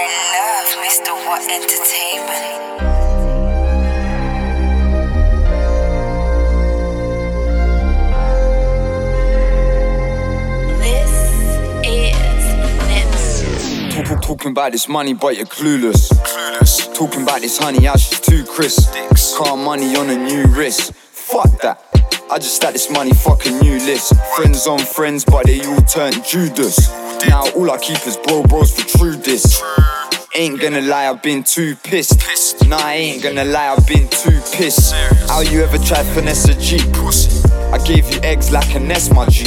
I love Mr. W.O.T Entertainment. This is Nips. Talk, talk, talking about this money, but you're clueless. Clueless. Talking about this honey, how she's too crisp. Car money on a new wrist. Fuck that. I just stack this money, fucking new list. Friends on friends, but they all turned Judas. Now all I keep is bro bros for true this. Ain't gonna lie, I've been too pissed. Nah, I ain't gonna lie, I've been too pissed. How you ever tried finesse a G? I gave you eggs like a nest, my G.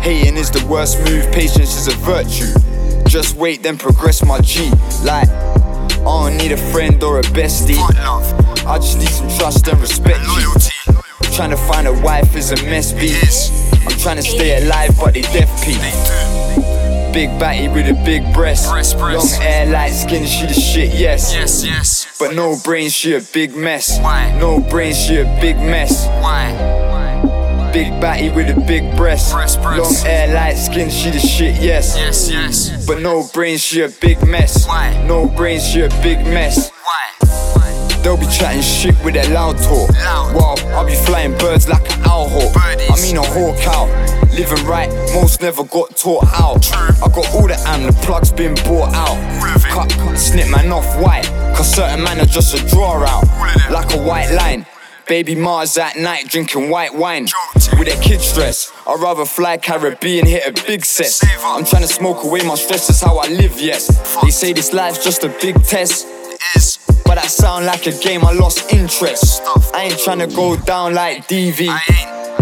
Hating is the worst move, patience is a virtue. Just wait, then progress, my G. Like, I don't need a friend or a bestie. I just need some trust and respect. G. Trying to find a wife is a mess, B. I'm trying to stay alive, but they deaf P. Big batty with a big breast. Breast, breast. Long hair, light skin, she the shit, yes. Yes, yes. But no brain, she a big mess. Why? No brain, she a big mess. Why? Big batty with a big breast. Breast, breast. Long hair, light skin, she the shit, yes. Yes, yes. But no brain, she a big mess. Why? No brain, she a big mess. Why? They'll be chatting shit with their loud talk. While I'll be flying birds like an owl hawk. I mean a hawk out. Living right, most never got taught how. I got all the am, the plug's been bought out. Cut, cut, snip man off white. Cause certain man are just a draw out. Like a white line. Baby Mars at night drinking white wine. With a kid stress. I'd rather fly Caribbean, hit a big set. I'm trying to smoke away my stress, that's how I live, yes. They say this life's just a big test. That sound like a game, I lost interest. I ain't tryna go down like DV.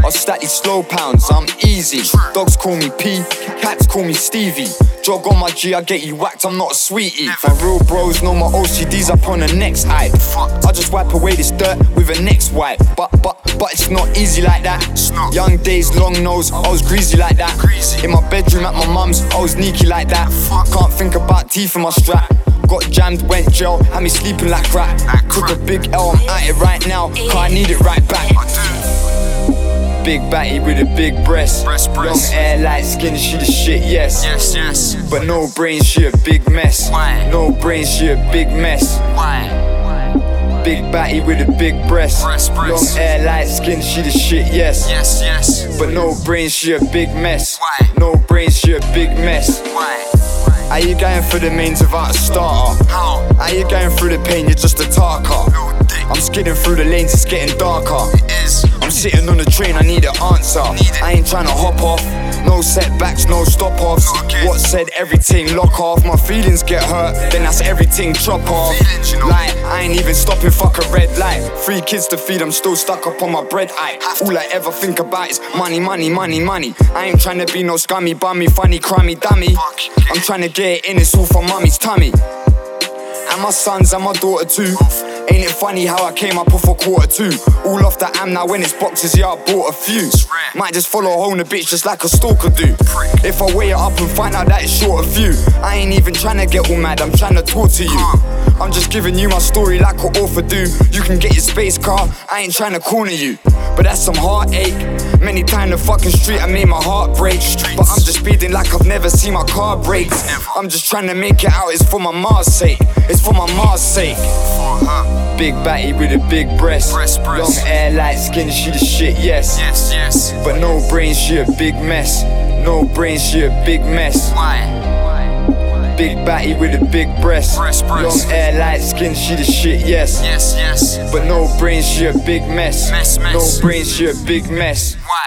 I'll stack these slow pounds, I'm easy. Dogs call me P, cats call me Stevie. Jog on my G, I get you whacked, I'm not a sweetie. My real bros know my OCD's up on the next hype. I just wipe away this dirt with a next wipe. But, but, but it's not easy like that. Young days, long nose, I was greasy like that. Greasy. In my bedroom at my mum's, I was sneaky like that. Can't think about teeth in my strap. Got jammed, went jail, had me sleeping like crap. Took a big L, I'm at it right now. Cause I need it right back. Big batty with a big breast. Breast, breast. Long hair, light skin, she the shit, yes. Yes, yes. But no brain, she a big mess. Why? No brain, she a big mess. Why? Big batty with a big breast. Breast, Long breast. hair, light skin, she the shit, yes. Yes, yes. But no brain, she a big mess. Why? No brain, she a big mess. Why? Are you going through the means without a starter? How? Are you going through the pain, you're just a talker? I'm skidding through the lanes, it's getting darker. I'm sitting on the train, I need an answer. I ain't trying to hop off. No setbacks, no stop offs. What said everything lock off? My feelings get hurt, then that's everything chop off. Feelings, you know. Like, I ain't even stopping, fuck a red light. Three kids to feed, I'm still stuck up on my bread. I, all I ever think about is money, money, money, money. I ain't trying to be no scummy, bummy, funny, crimey, dummy. Fuck. I'm trying to get it in, it's all for mummy's tummy. And my sons and my daughter too. Ain't it funny how I came up off a quarter two? All off the am now when it's boxes, yeah, I bought a few. Might just follow home the bitch just like a stalker do. If I weigh it up and find out that it's short a few, I ain't even trying to get all mad, I'm trying to talk to you. I'm just giving you my story like an author do. You can get your space car, I ain't trying to corner you. But that's some heartache. Many times the fucking street, I made my heart break. But I'm just speeding like I've never seen my car break. I'm just trying to make it out, it's for my Mars sake. It's for my Mars sake. Big batty with a big breast. Long hair, light skin, she the shit, yes. Yes, yes. But no brain, she a big mess. No brain, she a big mess. Why? Batty with a big breast. Breast, breast. Long hair, light skin, she the shit, yes. Yes, yes. But no brain, she a big mess. Mess, mess. No brain, she a big mess. Why?